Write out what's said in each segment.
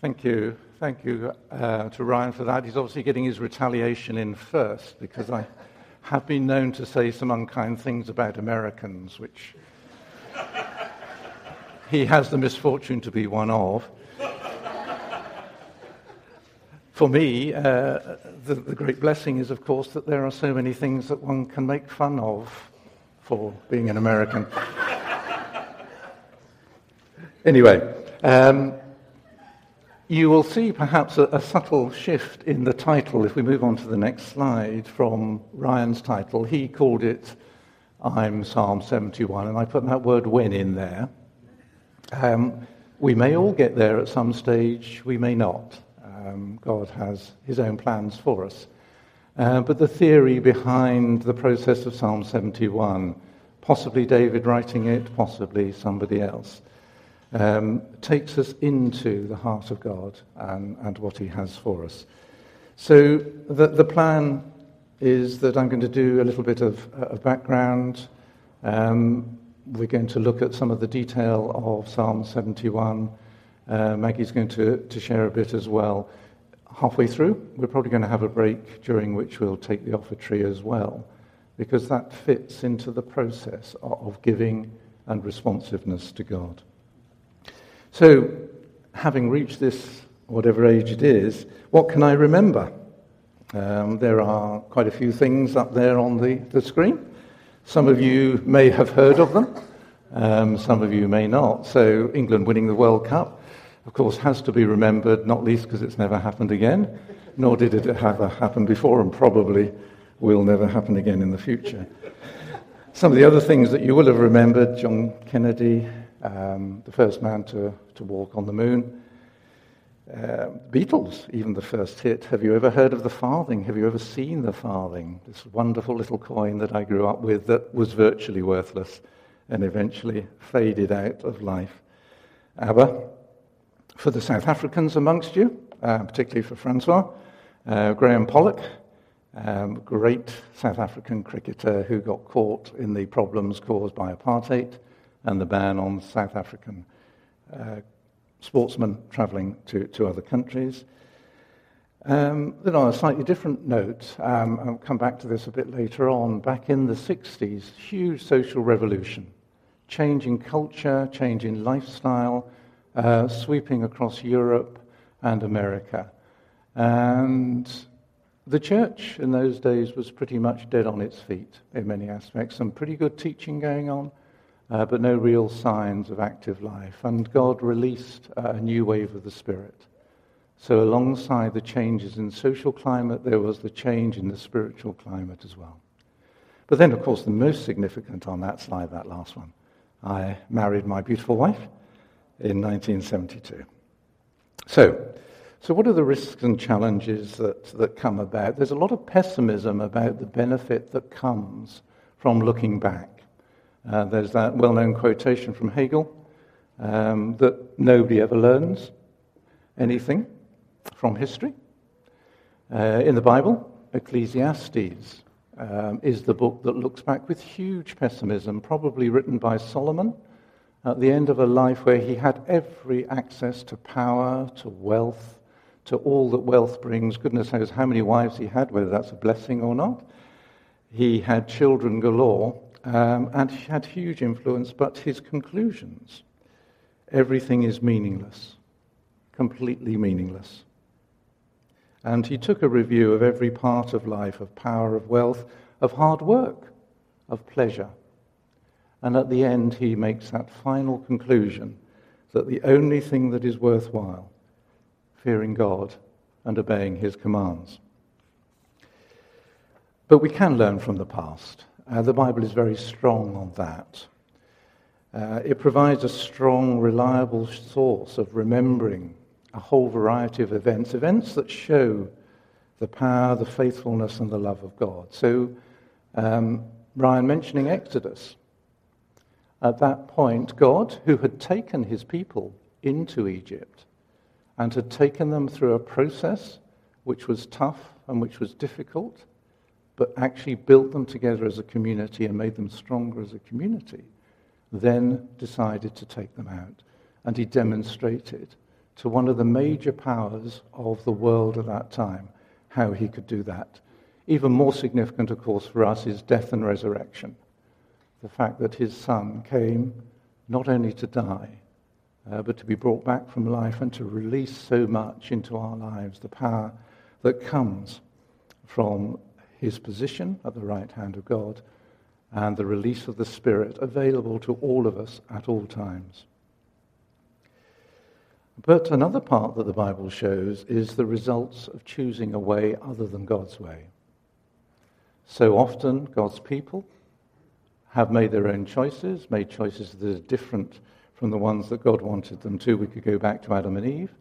Thank you. Thank you uh, to Ryan for that. He's obviously getting his retaliation in first because I have been known to say some unkind things about Americans, which he has the misfortune to be one of. For me, uh, the, the great blessing is, of course, that there are so many things that one can make fun of for being an American. anyway, um, you will see perhaps a, a, subtle shift in the title if we move on to the next slide from Ryan's title. He called it I'm Psalm 71, and I put that word when in there. Um, we may all get there at some stage, we may not. Um, God has his own plans for us. Uh, but the theory behind the process of Psalm 71, possibly David writing it, possibly somebody else, um, takes us into the heart of God and, and what He has for us. So the, the plan is that I'm going to do a little bit of, of background. Um, we're going to look at some of the detail of Psalm 71. Uh, Maggie's going to, to share a bit as well. Halfway through, we're probably going to have a break during which we'll take the offertory as well, because that fits into the process of giving and responsiveness to God. So, having reached this, whatever age it is, what can I remember? Um, there are quite a few things up there on the, the screen. Some of you may have heard of them, um, some of you may not. So, England winning the World Cup, of course, has to be remembered, not least because it's never happened again, nor did it ever happen before, and probably will never happen again in the future. Some of the other things that you will have remembered John Kennedy, um, the first man to, to walk on the moon. Uh, Beatles, even the first hit. Have you ever heard of the farthing? Have you ever seen the farthing? This wonderful little coin that I grew up with that was virtually worthless and eventually faded out of life. ABBA, for the South Africans amongst you, uh, particularly for Francois, uh, Graeme Pollock, um, great South African cricketer who got caught in the problems caused by apartheid and the ban on South African uh, sportsmen travelling to, to other countries. Um, then on a slightly different note, um, I'll come back to this a bit later on, back in the 60s, huge social revolution, change in culture, change in lifestyle, uh, sweeping across Europe and America. And the church in those days was pretty much dead on its feet in many aspects. Some pretty good teaching going on, uh, but no real signs of active life. And God released uh, a new wave of the Spirit. So, alongside the changes in social climate, there was the change in the spiritual climate as well. But then, of course, the most significant on that slide, that last one, I married my beautiful wife in 1972. So, so what are the risks and challenges that, that come about? There's a lot of pessimism about the benefit that comes from looking back. Uh, there's that well known quotation from Hegel um, that nobody ever learns anything from history. Uh, in the Bible, Ecclesiastes um, is the book that looks back with huge pessimism, probably written by Solomon at the end of a life where he had every access to power, to wealth, to all that wealth brings. Goodness knows how many wives he had, whether that's a blessing or not. He had children galore, um, and he had huge influence, but his conclusions everything is meaningless, completely meaningless. And he took a review of every part of life of power, of wealth, of hard work, of pleasure. And at the end, he makes that final conclusion that the only thing that is worthwhile, fearing God and obeying his commands. But we can learn from the past. Uh, the Bible is very strong on that. Uh, it provides a strong, reliable source of remembering a whole variety of events, events that show the power, the faithfulness, and the love of God. So, um, Ryan mentioning Exodus. At that point, God, who had taken his people into Egypt and had taken them through a process which was tough and which was difficult, but actually built them together as a community and made them stronger as a community, then decided to take them out. And he demonstrated to one of the major powers of the world at that time, how he could do that. Even more significant, of course, for us is death and resurrection. The fact that his son came not only to die, uh, but to be brought back from life and to release so much into our lives, the power that comes from his position at the right hand of God and the release of the Spirit available to all of us at all times. But another part that the Bible shows is the results of choosing a way other than God's way. So often, God's people have made their own choices, made choices that are different from the ones that God wanted them to. We could go back to Adam and Eve,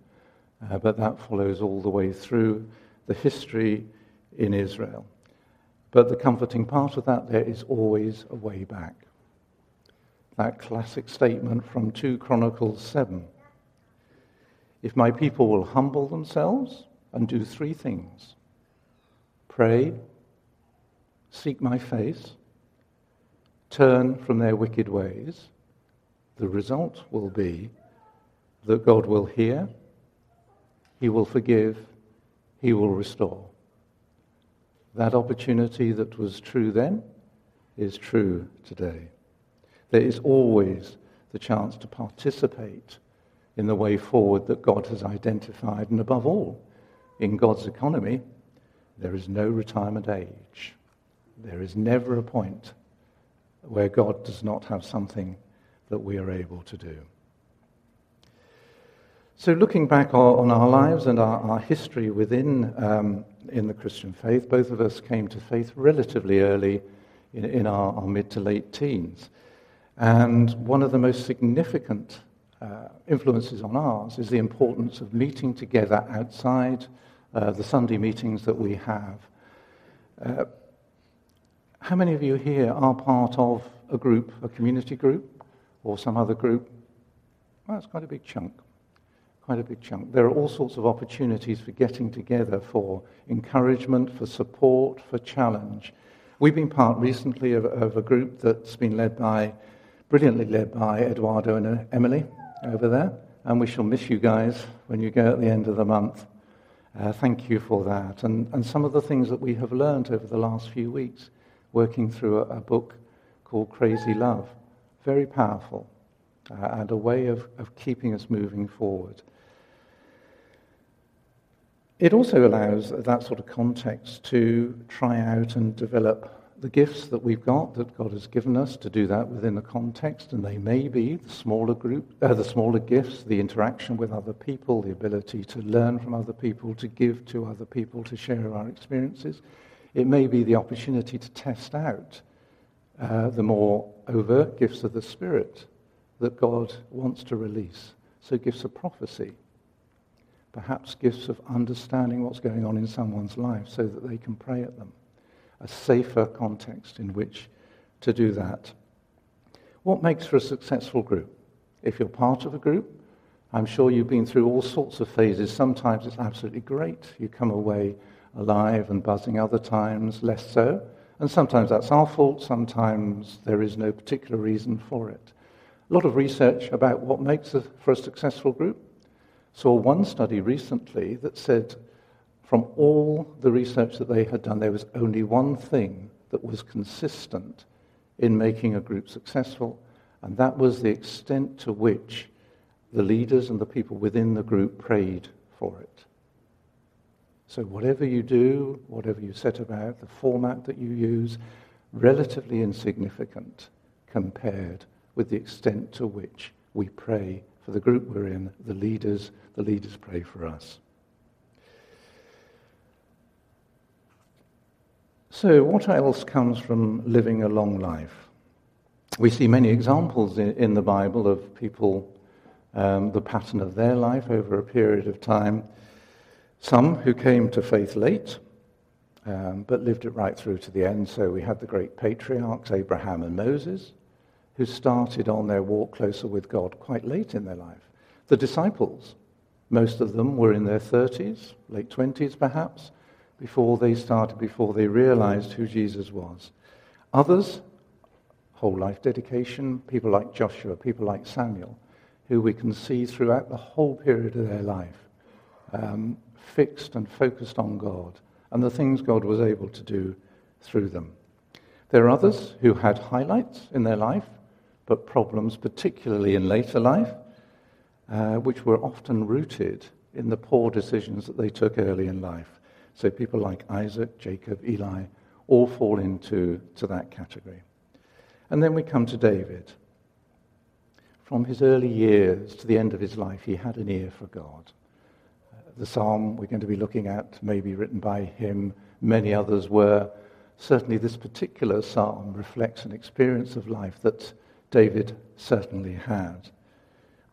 uh, but that follows all the way through the history in Israel. But the comforting part of that, there is always a way back. That classic statement from 2 Chronicles 7. If my people will humble themselves and do three things pray, seek my face, turn from their wicked ways, the result will be that God will hear, He will forgive, He will restore. That opportunity that was true then is true today. There is always the chance to participate in the way forward that God has identified, and above all, in God's economy, there is no retirement age. There is never a point where God does not have something that we are able to do. So, looking back on our lives and our, history within um, in the Christian faith, both of us came to faith relatively early in, in our, our, mid to late teens. And one of the most significant uh, influences on ours is the importance of meeting together outside uh, the Sunday meetings that we have. Uh, how many of you here are part of a group, a community group, or some other group? Well, that's quite a big chunk. Quite a big chunk. There are all sorts of opportunities for getting together for encouragement, for support, for challenge. We've been part recently of, of a group that's been led by, brilliantly led by Eduardo and Emily over there, and we shall miss you guys when you go at the end of the month. Uh, thank you for that. And, and some of the things that we have learned over the last few weeks working through a, a book called Crazy Love. Very powerful uh, and a way of, of keeping us moving forward. It also allows that sort of context to try out and develop the gifts that we've got, that God has given us, to do that within the context, and they may be the smaller group, uh, the smaller gifts, the interaction with other people, the ability to learn from other people, to give to other people, to share our experiences. It may be the opportunity to test out uh, the more overt gifts of the Spirit that God wants to release. So, gifts of prophecy, perhaps gifts of understanding what's going on in someone's life so that they can pray at them. A safer context in which to do that. What makes for a successful group? If you're part of a group, I'm sure you've been through all sorts of phases. Sometimes it's absolutely great. You come away alive and buzzing, other times less so. And sometimes that's our fault, sometimes there is no particular reason for it. A lot of research about what makes a, for a successful group. Saw one study recently that said from all the research that they had done, there was only one thing that was consistent in making a group successful, and that was the extent to which the leaders and the people within the group prayed for it. So, whatever you do, whatever you set about, the format that you use, relatively insignificant compared with the extent to which we pray for the group we're in, the leaders, the leaders pray for us. So, what else comes from living a long life? We see many examples in, the Bible of people, um, the pattern of their life over a period of time. Some who came to faith late, um, but lived it right through to the end. So we had the great patriarchs, Abraham and Moses, who started on their walk closer with God quite late in their life. The disciples, most of them were in their 30s, late 20s perhaps, before they started, before they realized who Jesus was. Others, whole life dedication, people like Joshua, people like Samuel, who we can see throughout the whole period of their life, um, fixed and focused on God and the things God was able to do through them. There are others who had highlights in their life, but problems, particularly in later life, uh, which were often rooted in the poor decisions that they took early in life. So people like Isaac, Jacob, Eli all fall into to that category. And then we come to David. From his early years to the end of his life, he had an ear for God. The psalm we're going to be looking at may be written by him, many others were. Certainly, this particular psalm reflects an experience of life that David certainly had.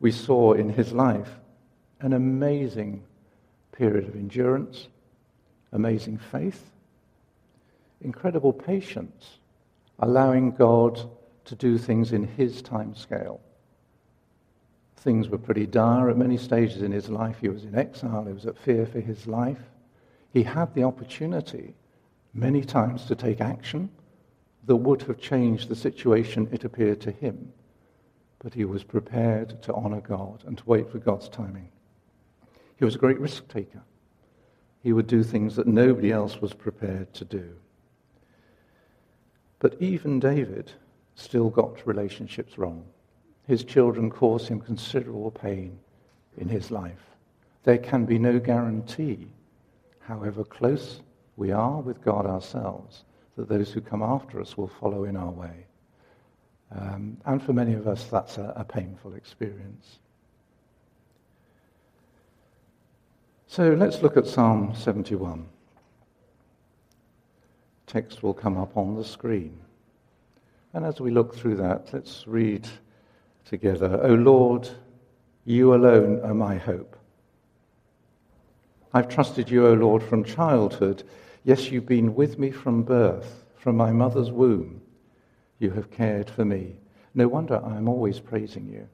We saw in his life an amazing period of endurance, amazing faith, incredible patience, allowing God to do things in his time scale. Things were pretty dire at many stages in his life. He was in exile, he was at fear for his life. He had the opportunity many times to take action that would have changed the situation, it appeared to him. But he was prepared to honor God and to wait for God's timing. He was a great risk taker. He would do things that nobody else was prepared to do. But even David still got relationships wrong. His children caused him considerable pain in his life. There can be no guarantee, however close we are with God ourselves, that those who come after us will follow in our way. Um, and for many of us, that's a, a painful experience. So let's look at Psalm 71. Text will come up on the screen. And as we look through that, let's read together. O Lord, you alone are my hope. I've trusted you, O Lord, from childhood. Yes, you've been with me from birth, from my mother's womb. You have cared for me. No wonder I'm always praising you.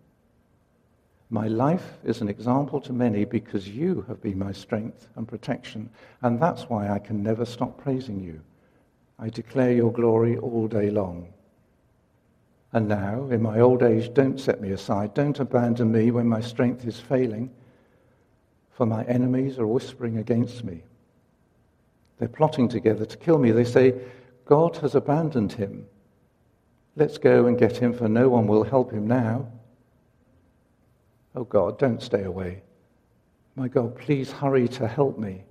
My life is an example to many because you have been my strength and protection, and that's why I can never stop praising you. I declare your glory all day long. And now, in my old age, don't set me aside. Don't abandon me when my strength is failing, for my enemies are whispering against me. They're plotting together to kill me. They say, God has abandoned him. Let's go and get him, for no one will help him now. Oh God, don't stay away. My God, please hurry to help me.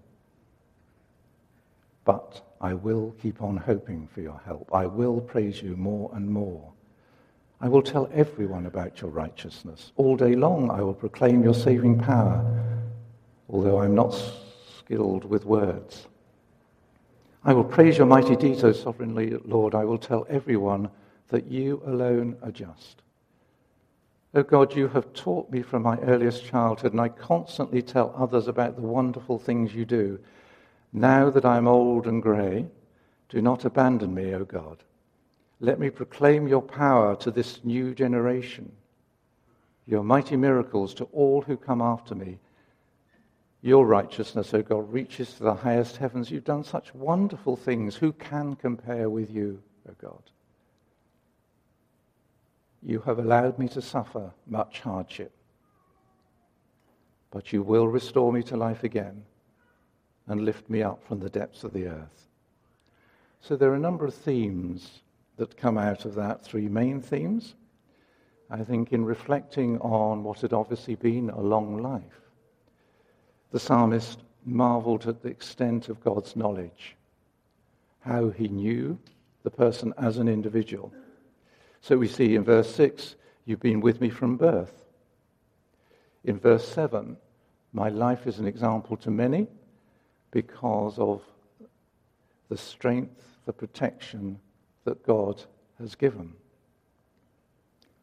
But I will keep on hoping for your help. I will praise you more and more. I will tell everyone about your righteousness. All day long I will proclaim your saving power, although I'm not skilled with words. I will praise your mighty deeds, O sovereignly Lord. I will tell everyone that you alone are just. O God, you have taught me from my earliest childhood, and I constantly tell others about the wonderful things you do. Now that I am old and grey, do not abandon me, O God. Let me proclaim your power to this new generation, your mighty miracles to all who come after me. Your righteousness, O God, reaches to the highest heavens. You've done such wonderful things. Who can compare with you, O God? You have allowed me to suffer much hardship, but you will restore me to life again and lift me up from the depths of the earth. So there are a number of themes that come out of that, three main themes. I think in reflecting on what had obviously been a long life, the psalmist marveled at the extent of God's knowledge, how he knew the person as an individual so we see in verse 6, you've been with me from birth. In verse 7, my life is an example to many because of the strength, the protection that God has given.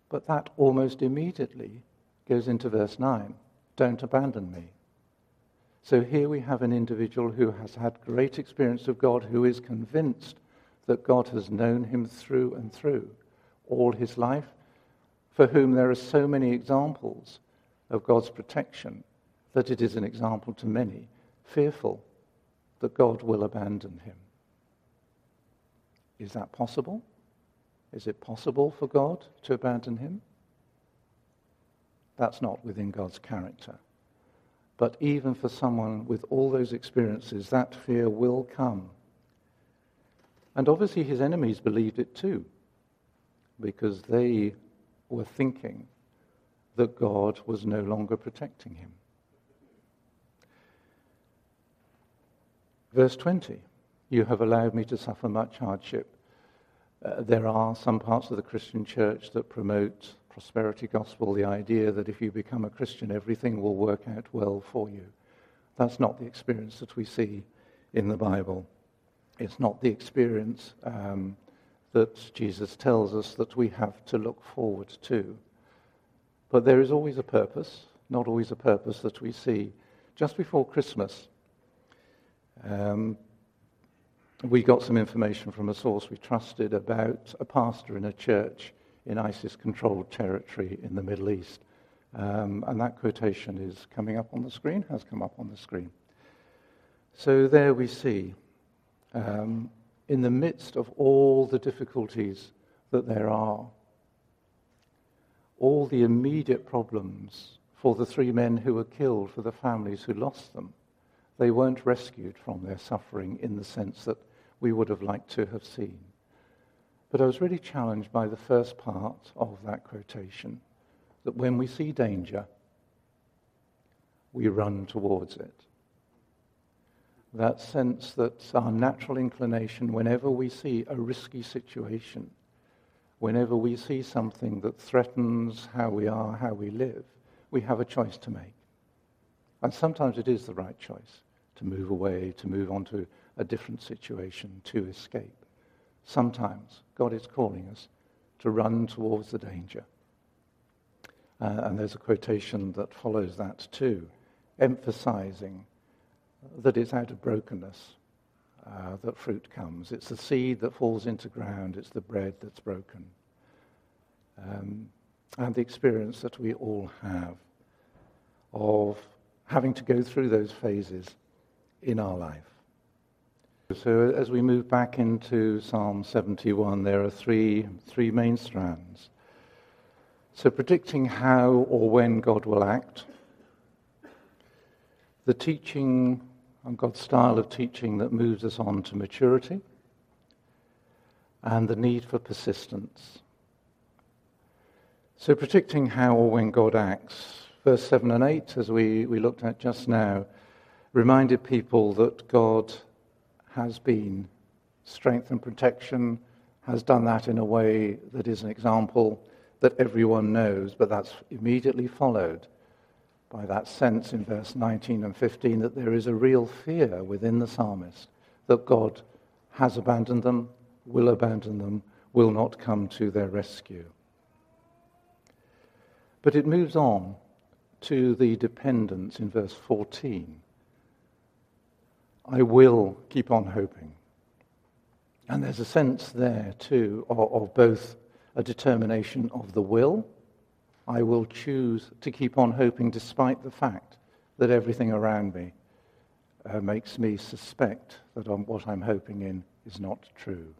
But that almost immediately goes into verse 9 don't abandon me. So here we have an individual who has had great experience of God, who is convinced that God has known him through and through all his life, for whom there are so many examples of God's protection that it is an example to many, fearful that God will abandon him. Is that possible? Is it possible for God to abandon him? That's not within God's character. But even for someone with all those experiences, that fear will come. And obviously, his enemies believed it too, because they were thinking that God was no longer protecting him. Verse 20 You have allowed me to suffer much hardship. Uh, there are some parts of the Christian church that promote prosperity gospel, the idea that if you become a Christian, everything will work out well for you. That's not the experience that we see in the Bible. It's not the experience um, that Jesus tells us that we have to look forward to. But there is always a purpose, not always a purpose that we see. Just before Christmas, um, we got some information from a source we trusted about a pastor in a church in ISIS controlled territory in the Middle East. Um, and that quotation is coming up on the screen, has come up on the screen. So there we see, um, in the midst of all the difficulties that there are, all the immediate problems for the three men who were killed, for the families who lost them, they weren't rescued from their suffering in the sense that we would have liked to have seen. But I was really challenged by the first part of that quotation that when we see danger, we run towards it. That sense that our natural inclination, whenever we see a risky situation, whenever we see something that threatens how we are, how we live, we have a choice to make. And sometimes it is the right choice to move away, to move on to a different situation, to escape. Sometimes God is calling us to run towards the danger. Uh, and there's a quotation that follows that too, emphasizing that it's out of brokenness uh, that fruit comes. It's the seed that falls into ground, it's the bread that's broken. Um, and the experience that we all have of having to go through those phases in our life. So as we move back into Psalm 71, there are three, three main strands. So predicting how or when God will act, the teaching and God's style of teaching that moves us on to maturity, and the need for persistence. So predicting how or when God acts, verse 7 and 8, as we, we looked at just now, reminded people that God has been strength and protection, has done that in a way that is an example that everyone knows, but that's immediately followed by that sense in verse 19 and 15 that there is a real fear within the psalmist that God has abandoned them, will abandon them, will not come to their rescue. But it moves on to the dependence in verse 14 I will keep on hoping. And there's a sense there, too, of, of, both a determination of the will. I will choose to keep on hoping despite the fact that everything around me uh, makes me suspect that I'm, what I'm hoping in is not true.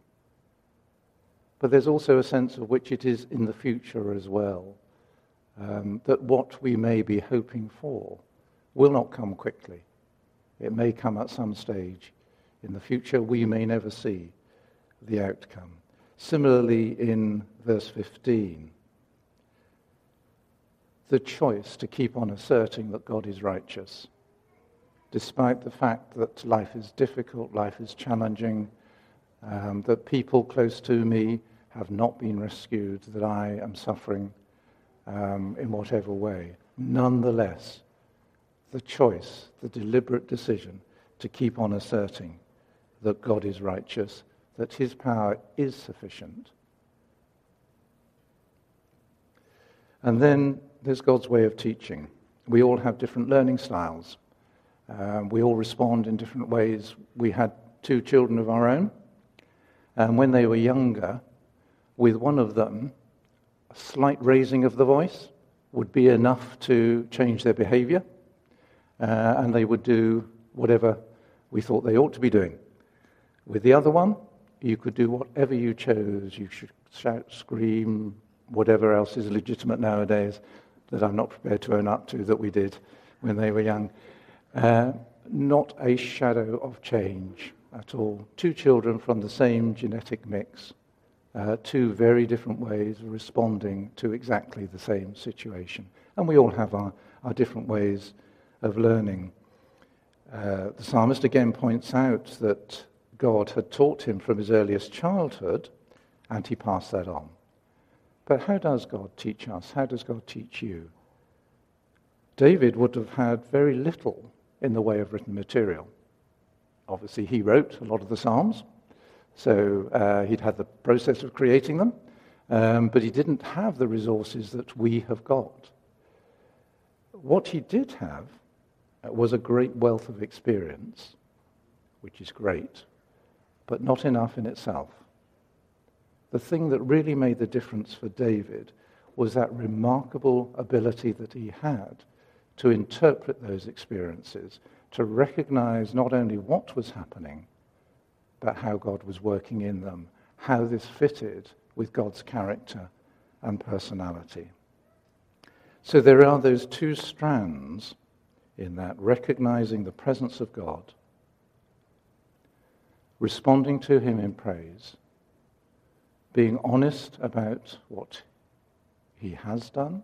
But there's also a sense of which it is in the future as well, um, that what we may be hoping for will not come quickly. It may come at some stage in the future. We may never see the outcome. Similarly, in verse 15, the choice to keep on asserting that God is righteous, despite the fact that life is difficult, life is challenging, um, that people close to me have not been rescued, that I am suffering um, in whatever way. Nonetheless, the choice, the deliberate decision to keep on asserting that God is righteous, that his power is sufficient. And then there's God's way of teaching. We all have different learning styles. Um, we all respond in different ways. We had two children of our own, and when they were younger, with one of them, a slight raising of the voice would be enough to change their behavior uh, and they would do whatever we thought they ought to be doing. With the other one, you could do whatever you chose. You should shout, scream, whatever else is legitimate nowadays, that I'm not prepared to own up to that we did when they were young. Uh, not a shadow of change at all. Two children from the same genetic mix, uh, two very different ways of responding to exactly the same situation. And we all have our, our different ways of learning. Uh, the psalmist again points out that God had taught him from his earliest childhood, and he passed that on. But how does God teach us? How does God teach you? David would have had very little in the way of written material. Obviously, he wrote a lot of the Psalms, so uh, he'd had the process of creating them, um, but he didn't have the resources that we have got. What he did have was a great wealth of experience, which is great, but not enough in itself. The thing that really made the difference for David was that remarkable ability that he had to interpret those experiences, to recognize not only what was happening, but how God was working in them, how this fitted with God's character and personality. So there are those two strands in that recognizing the presence of God, responding to Him in praise, being honest about what He has done,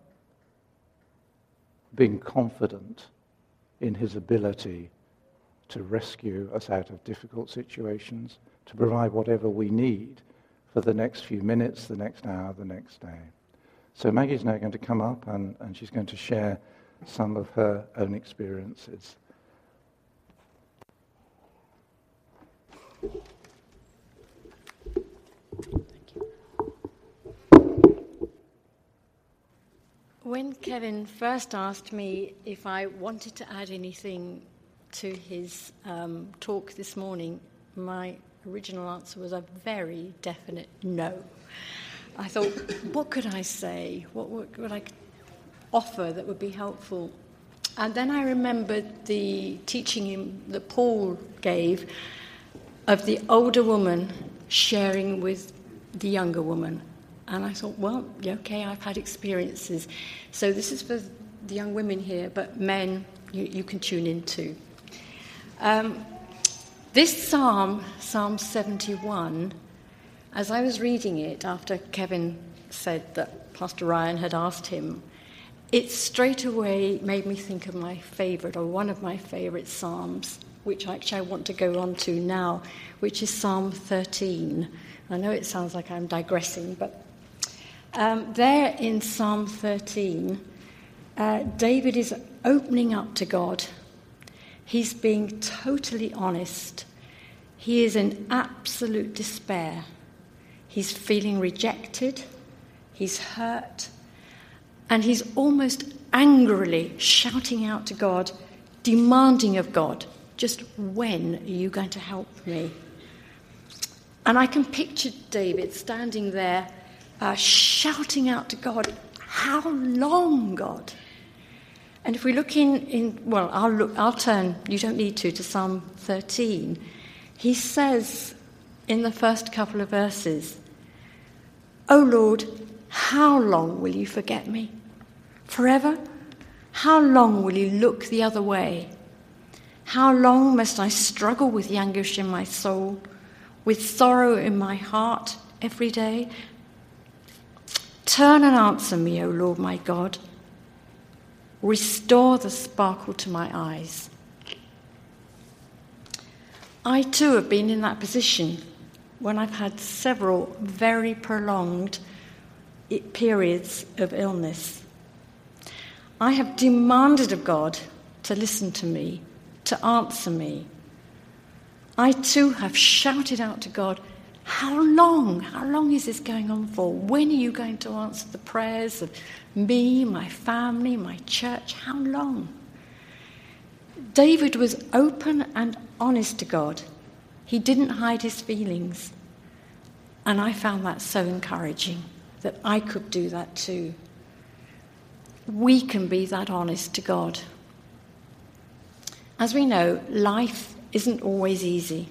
being confident in His ability to rescue us out of difficult situations, to provide whatever we need for the next few minutes, the next hour, the next day. So Maggie's now going to come up and, and she's going to share some of her own experiences. When Kevin first asked me if I wanted to add anything to his um, talk this morning, my original answer was a very definite no. I thought, what could I say? What would I offer that would be helpful. And then I remembered the teaching that Paul gave of the older woman sharing with the younger woman. And I thought, well, okay, I've had experiences. So this is for the young women here, but men, you, you can tune in too. Um, this psalm, Psalm 71, as I was reading it after Kevin said that Pastor Ryan had asked him it straight away made me think of my favorite, or one of my favorite Psalms, which actually I want to go on to now, which is Psalm 13. I know it sounds like I'm digressing, but um, there in Psalm 13, uh, David is opening up to God. He's being totally honest. He is in absolute despair. He's feeling rejected. He's hurt. And he's almost angrily shouting out to God, demanding of God, just when are you going to help me? And I can picture David standing there uh, shouting out to God, How long, God? And if we look in, in well, I'll, look, I'll turn, you don't need to, to Psalm 13. He says in the first couple of verses, O Lord, how long will you forget me? Forever? How long will you look the other way? How long must I struggle with the anguish in my soul, with sorrow in my heart every day? Turn and answer me, O Lord my God. Restore the sparkle to my eyes. I too have been in that position when I've had several very prolonged periods of illness. I have demanded of God to listen to me, to answer me. I too have shouted out to God, How long? How long is this going on for? When are you going to answer the prayers of me, my family, my church? How long? David was open and honest to God. He didn't hide his feelings. And I found that so encouraging that I could do that too we can be that honest to God. As we know, life isn't always easy.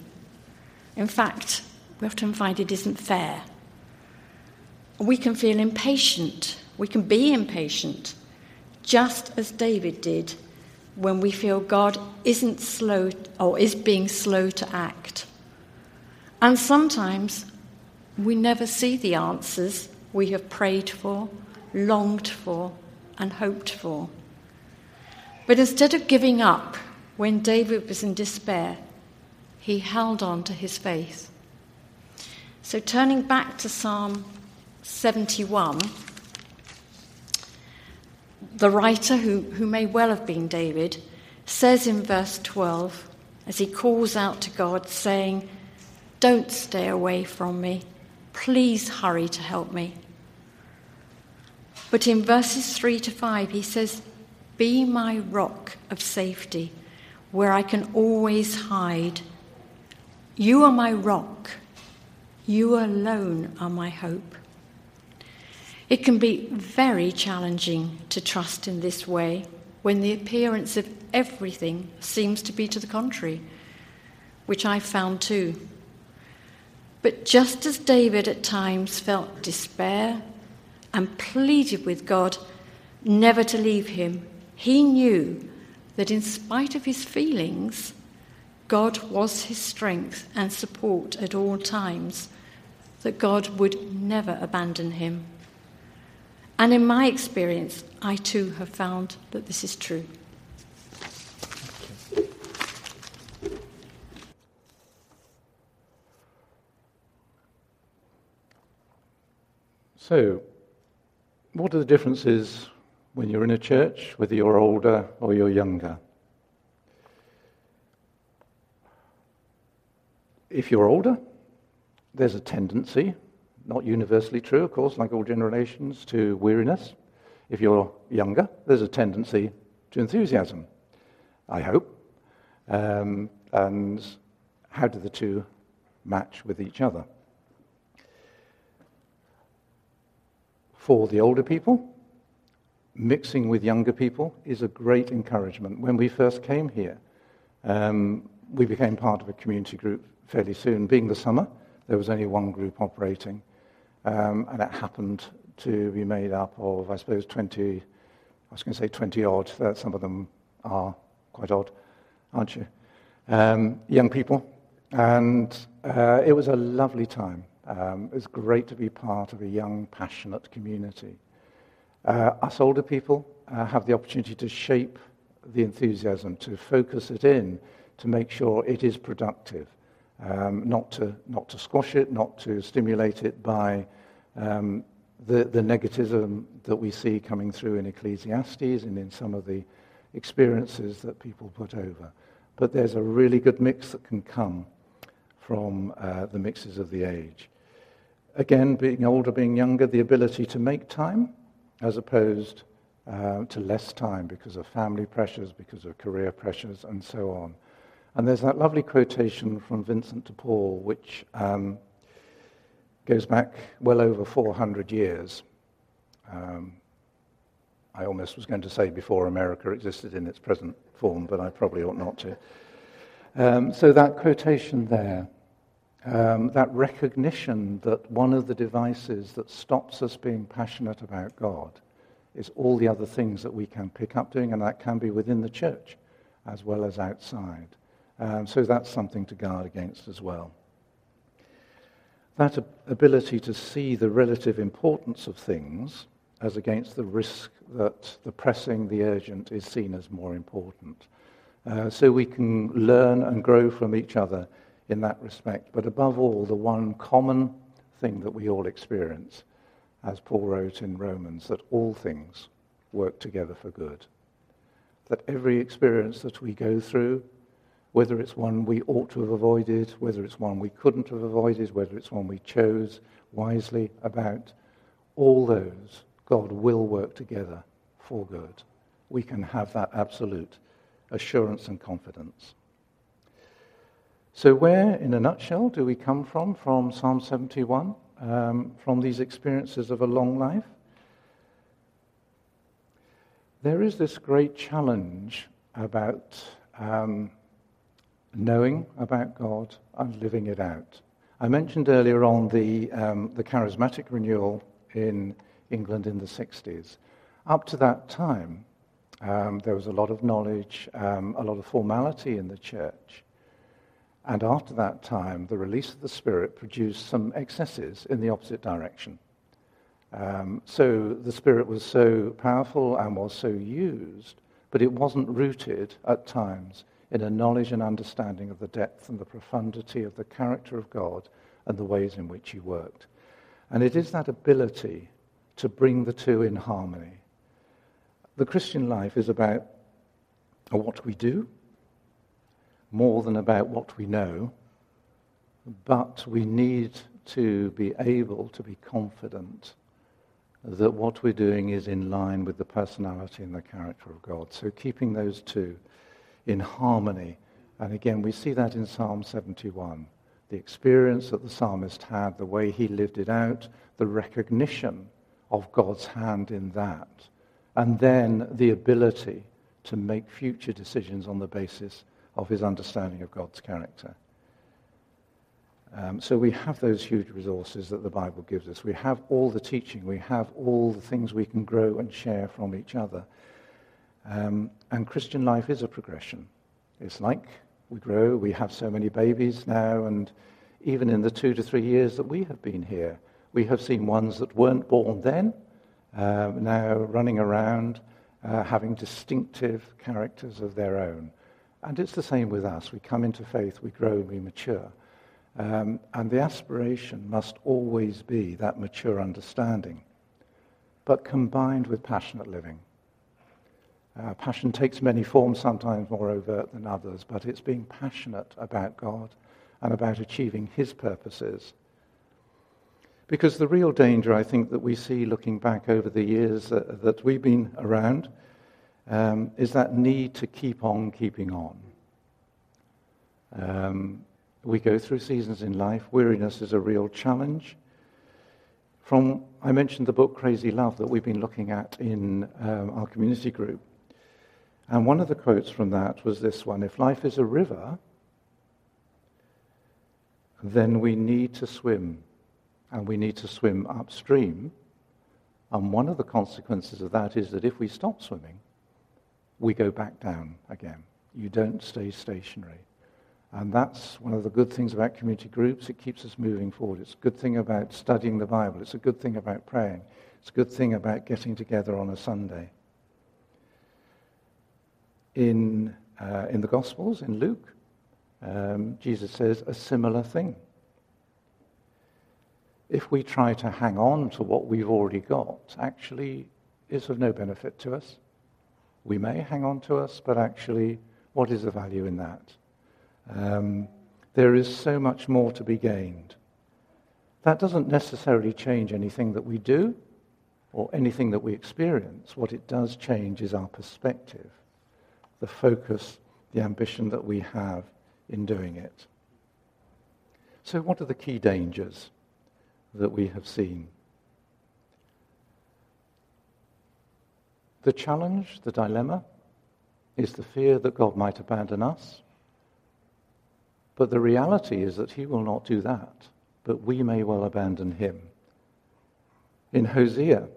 In fact, we often find it isn't fair. We can feel impatient. We can be impatient. just as David did when we feel God isn't slow or is being slow to act. And sometimes we never see the answers we have prayed for, longed for, and hoped for. But instead of giving up when David was in despair, he held on to his faith. So, turning back to Psalm 71, the writer, who, who may well have been David, says in verse 12, as he calls out to God, saying, Don't stay away from me. Please hurry to help me. But in verses 3 to 5, he says, Be my rock of safety, where I can always hide. You are my rock. You alone are my hope. It can be very challenging to trust in this way when the appearance of everything seems to be to the contrary, which I found too. But just as David at times felt despair and pleaded with God never to leave him, he knew that in spite of his feelings, God was his strength and support at all times, that God would never abandon him. And in my experience, I too have found that this is true. So, what are the differences when you're in a church, whether you're older or you're younger? If you're older, there's a tendency not universally true, of course, like all generations, to weariness. If you're younger, there's a tendency to enthusiasm, I hope. Um, and how do the two match with each other? For the older people, mixing with younger people is a great encouragement. When we first came here, um, we became part of a community group fairly soon. Being the summer, there was only one group operating. Um, and it happened to be made up of, I suppose, 20, I was going to say 20 odd, some of them are quite odd, aren't you? Um, young people. And uh, it was a lovely time. Um, it was great to be part of a young, passionate community. Uh, us older people uh, have the opportunity to shape the enthusiasm, to focus it in, to make sure it is productive um, not, to, not to squash it, not to stimulate it by um, the, the negativism that we see coming through in Ecclesiastes and in some of the experiences that people put over. But there's a really good mix that can come from uh, the mixes of the age. Again, being older, being younger, the ability to make time as opposed uh, to less time because of family pressures, because of career pressures, and so on. And there's that lovely quotation from Vincent de Paul, which um, goes back well over 400 years. Um, I almost was going to say before America existed in its present form, but I probably ought not to. Um, so that quotation there, um, that recognition that one of the devices that stops us being passionate about God is all the other things that we can pick up doing, and that can be within the church as well as outside. Um, so that's something to guard against as well. That ability to see the relative importance of things as against the risk that the pressing, the urgent is seen as more important. Uh, so we can learn and grow from each other in that respect. But above all, the one common thing that we all experience, as Paul wrote in Romans, that all things work together for good. That every experience that we go through, whether it's one we ought to have avoided, whether it's one we couldn't have avoided, whether it's one we chose wisely about, all those God will work together for good. We can have that absolute assurance and confidence. So, where, in a nutshell, do we come from from Psalm 71, um, from these experiences of a long life? There is this great challenge about um, knowing about God and living it out. I mentioned earlier on the, um, the charismatic renewal in England in the 60s. Up to that time, Um, there was a lot of knowledge, um, a lot of formality in the church. And after that time, the release of the Spirit produced some excesses in the opposite direction. Um, so the Spirit was so powerful and was so used, but it wasn't rooted at times in a knowledge and understanding of the depth and the profundity of the character of God and the ways in which He worked. And it is that ability to bring the two in harmony. The Christian life is about what we do more than about what we know, but we need to be able to be confident that what we're doing is in line with the personality and the character of God. So keeping those two in harmony. And again, we see that in Psalm 71. The experience that the psalmist had, the way he lived it out, the recognition of God's hand in that, and then the ability to make future decisions on the basis of his understanding of God's character. Um, so we have those huge resources that the Bible gives us. We have all the teaching. We have all the things we can grow and share from each other. Um, and Christian life is a progression. It's like we grow. We have so many babies now, and even in the two to three years that we have been here, we have seen ones that weren't born then, uh, now running around, uh, having distinctive characters of their own. And it's the same with us. We come into faith, we grow, we mature. Um, and the aspiration must always be that mature understanding, but combined with passionate living. Uh, passion takes many forms, sometimes more overt than others, but it's being passionate about God and about achieving His purposes. Because the real danger, I think, that we see looking back over the years that, that we've been around um, is that need to keep on keeping on. Um, we go through seasons in life. Weariness is a real challenge. From, I mentioned the book Crazy Love that we've been looking at in um, our community group. And one of the quotes from that was this one If life is a river, then we need to swim. And we need to swim upstream. And one of the consequences of that is that if we stop swimming, we go back down again. You don't stay stationary. And that's one of the good things about community groups. It keeps us moving forward. It's a good thing about studying the Bible. It's a good thing about praying. It's a good thing about getting together on a Sunday. In, uh, in the Gospels, in Luke, um, Jesus says a similar thing. If we try to hang on to what we've already got, actually, it's of no benefit to us. We may hang on to us, but actually, what is the value in that? Um, there is so much more to be gained. That doesn't necessarily change anything that we do or anything that we experience. What it does change is our perspective, the focus, the ambition that we have in doing it. So, what are the key dangers that we have seen? The challenge, the dilemma, is the fear that God might abandon us. But the reality is that he will not do that, but we may well abandon him. In Hosea,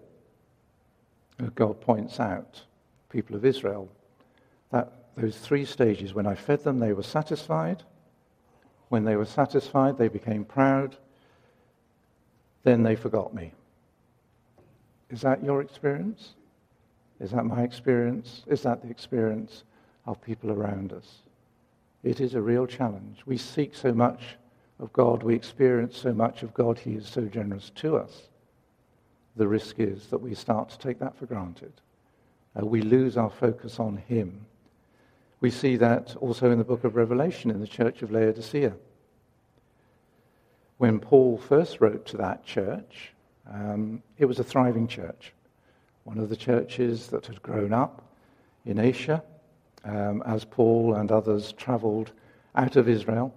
God points out, people of Israel, that those three stages, when I fed them, they were satisfied. When they were satisfied, they became proud. Then they forgot me. Is that your experience? Is that my experience? Is that the experience of people around us? It is a real challenge. We seek so much of God, we experience so much of God, He is so generous to us. The risk is that we start to take that for granted. Uh, we lose our focus on Him. We see that also in the book of Revelation in the church of Laodicea. When Paul first wrote to that church, um, it was a thriving church one of the churches that had grown up in Asia um, as Paul and others traveled out of Israel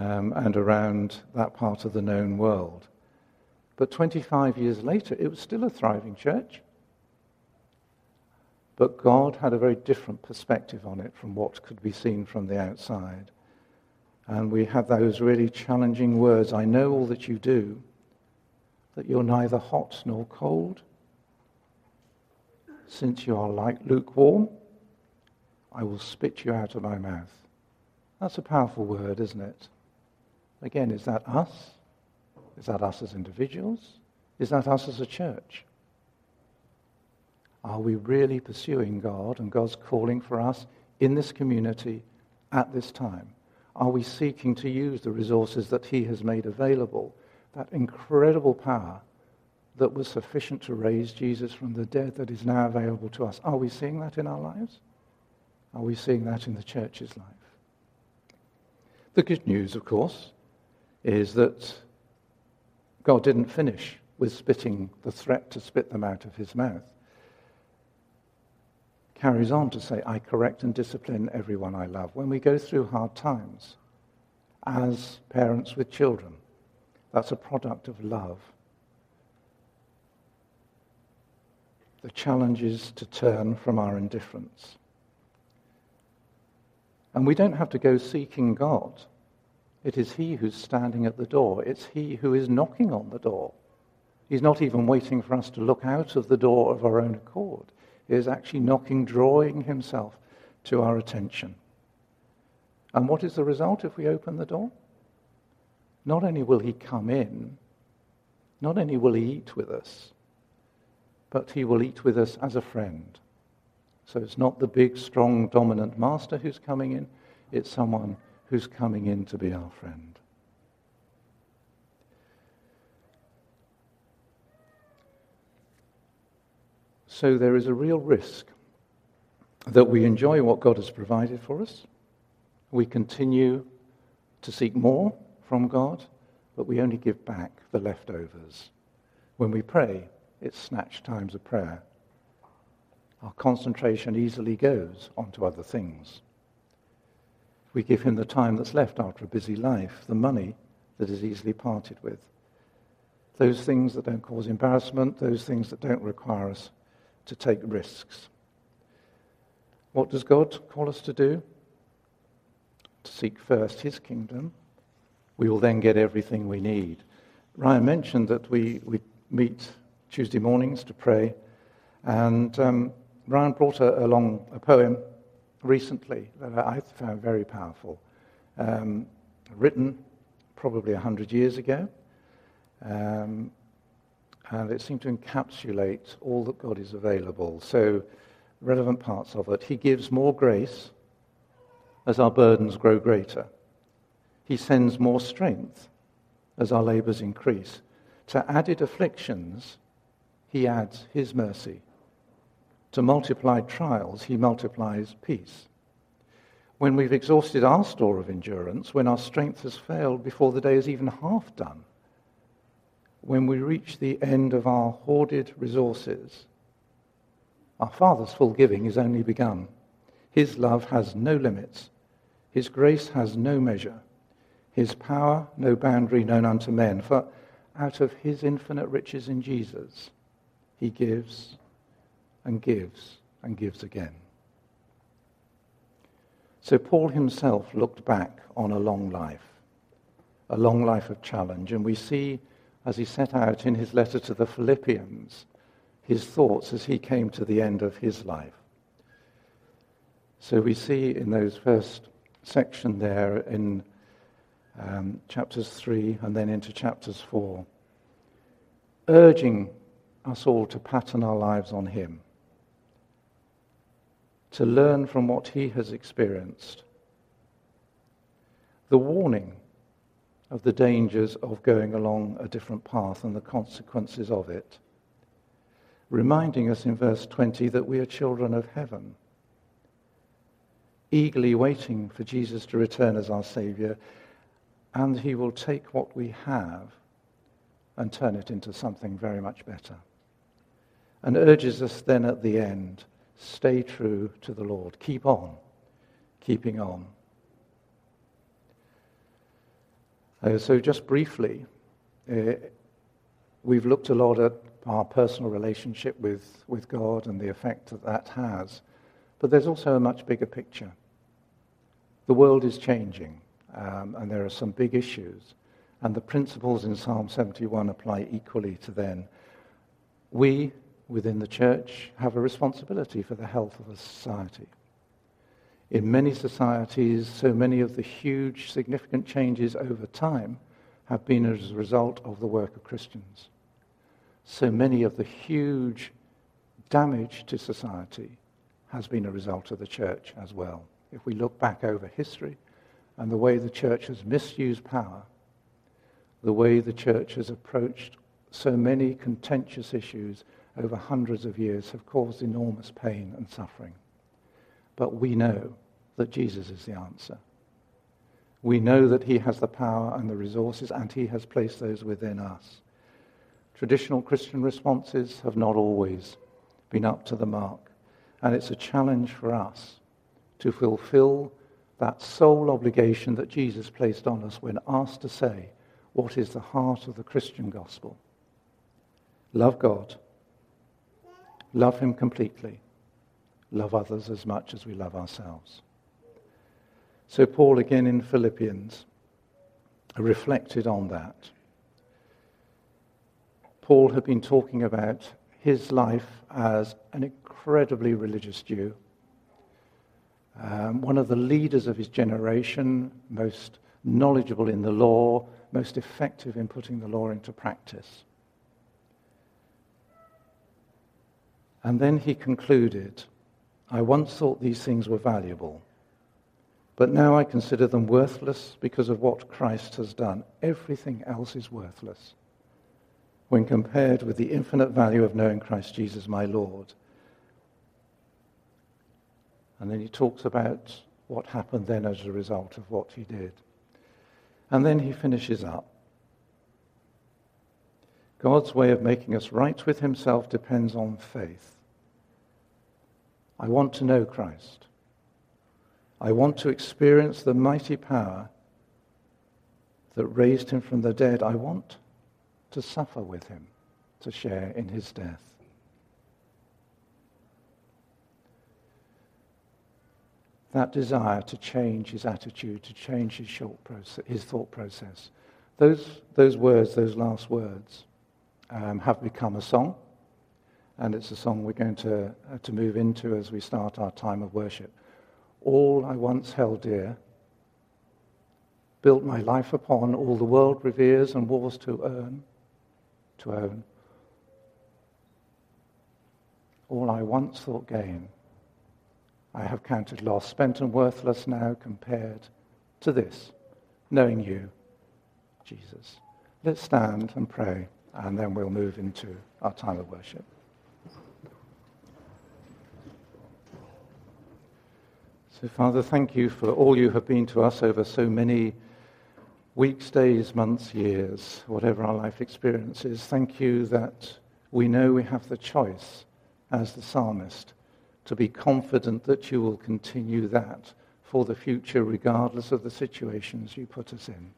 um, and around that part of the known world. But 25 years later, it was still a thriving church. But God had a very different perspective on it from what could be seen from the outside. And we have those really challenging words I know all that you do, that you're neither hot nor cold. Since you are like lukewarm, I will spit you out of my mouth. That's a powerful word, isn't it? Again, is that us? Is that us as individuals? Is that us as a church? Are we really pursuing God and God's calling for us in this community at this time? Are we seeking to use the resources that He has made available? That incredible power that was sufficient to raise Jesus from the dead that is now available to us. Are we seeing that in our lives? Are we seeing that in the church's life? The good news, of course, is that God didn't finish with spitting the threat to spit them out of his mouth. Carries on to say, I correct and discipline everyone I love. When we go through hard times, as parents with children, that's a product of love. The challenge is to turn from our indifference. And we don't have to go seeking God. It is He who's standing at the door. It's He who is knocking on the door. He's not even waiting for us to look out of the door of our own accord. He is actually knocking, drawing Himself to our attention. And what is the result if we open the door? Not only will He come in, not only will He eat with us, but He will eat with us as a friend. So it's not the big, strong, dominant master who's coming in, it's someone who's coming in to be our friend. So there is a real risk that we enjoy what God has provided for us. We continue to seek more from God, but we only give back the leftovers. When we pray, it's snatched times of prayer. Our concentration easily goes onto other things. We give him the time that's left after a busy life, the money that is easily parted with. Those things that don't cause embarrassment, those things that don't require us to take risks. What does God call us to do? To seek first his kingdom. We will then get everything we need. Ryan mentioned that we, we meet Tuesday mornings to pray, and um, Ryan brought along a poem recently that I found very powerful, um, written probably 100 years ago. Um, and it seemed to encapsulate all that God is available. So, relevant parts of it. He gives more grace as our burdens grow greater. He sends more strength as our labors increase. To added afflictions, he adds his mercy. To multiplied trials, he multiplies peace. When we've exhausted our store of endurance, when our strength has failed before the day is even half done, when we reach the end of our hoarded resources, our Father's full giving is only begun. His love has no limits. His grace has no measure. His power no boundary known unto men. For out of his infinite riches in Jesus, he gives and gives and gives again. So Paul himself looked back on a long life, a long life of challenge, and we see as he set out in his letter to the Philippians his thoughts as he came to the end of his life. So we see in those first section there in um, chapters 3 and then into chapters 4, urging us all to pattern our lives on him, to learn from what he has experienced. The warning of the dangers of going along a different path and the consequences of it. Reminding us in verse 20 that we are children of heaven, eagerly waiting for Jesus to return as our Savior, and He will take what we have and turn it into something very much better. And urges us then at the end stay true to the Lord. Keep on, keeping on. Uh, so, just briefly, uh, we've looked a lot at our personal relationship with, with God and the effect that that has. But there's also a much bigger picture. The world is changing, um, and there are some big issues. And the principles in Psalm 71 apply equally to then. We within the church have a responsibility for the health of a society. In many societies, so many of the huge, significant changes over time have been as a result of the work of Christians. So many of the huge damage to society has been a result of the church as well. If we look back over history and the way the church has misused power, the way the church has approached so many contentious issues over hundreds of years have caused enormous pain and suffering. But we know that Jesus is the answer. We know that he has the power and the resources, and he has placed those within us. Traditional Christian responses have not always been up to the mark, and it's a challenge for us to fulfill that sole obligation that Jesus placed on us when asked to say, What is the heart of the Christian gospel? Love God Love him completely. Love others as much as we love ourselves. So, Paul, again in Philippians, reflected on that. Paul had been talking about his life as an incredibly religious Jew, um, one of the leaders of his generation, most knowledgeable in the law, most effective in putting the law into practice. And then he concluded, I once thought these things were valuable, but now I consider them worthless because of what Christ has done. Everything else is worthless when compared with the infinite value of knowing Christ Jesus, my Lord. And then he talks about what happened then as a result of what he did. And then he finishes up. God's way of making us right with himself depends on faith. I want to know Christ. I want to experience the mighty power that raised him from the dead. I want to suffer with him, to share in his death. That desire to change his attitude, to change his, his thought process. Those, those words, those last words, um, have become a song and it's a song we're going to, uh, to move into as we start our time of worship. All I once held dear, built my life upon, all the world reveres and wars to earn, to own. All I once thought gain, I have counted loss, spent and worthless now compared to this, knowing you, Jesus. Let's stand and pray, and then we'll move into our time of worship. So, Father, thank you for all you have been to us over so many weeks, days, months, years, whatever our life experiences. Thank you that we know we have the choice, as the psalmist, to be confident that you will continue that for the future, regardless of the situations you put us in.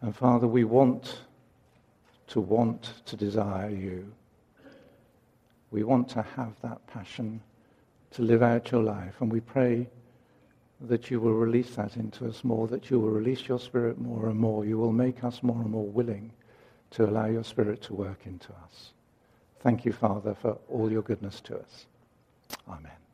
And Father, we want to want to desire you. We want to have that passion to live out your life. And we pray that you will release that into us more, that you will release your spirit more and more. You will make us more and more willing to allow your spirit to work into us. Thank you, Father, for all your goodness to us. Amen.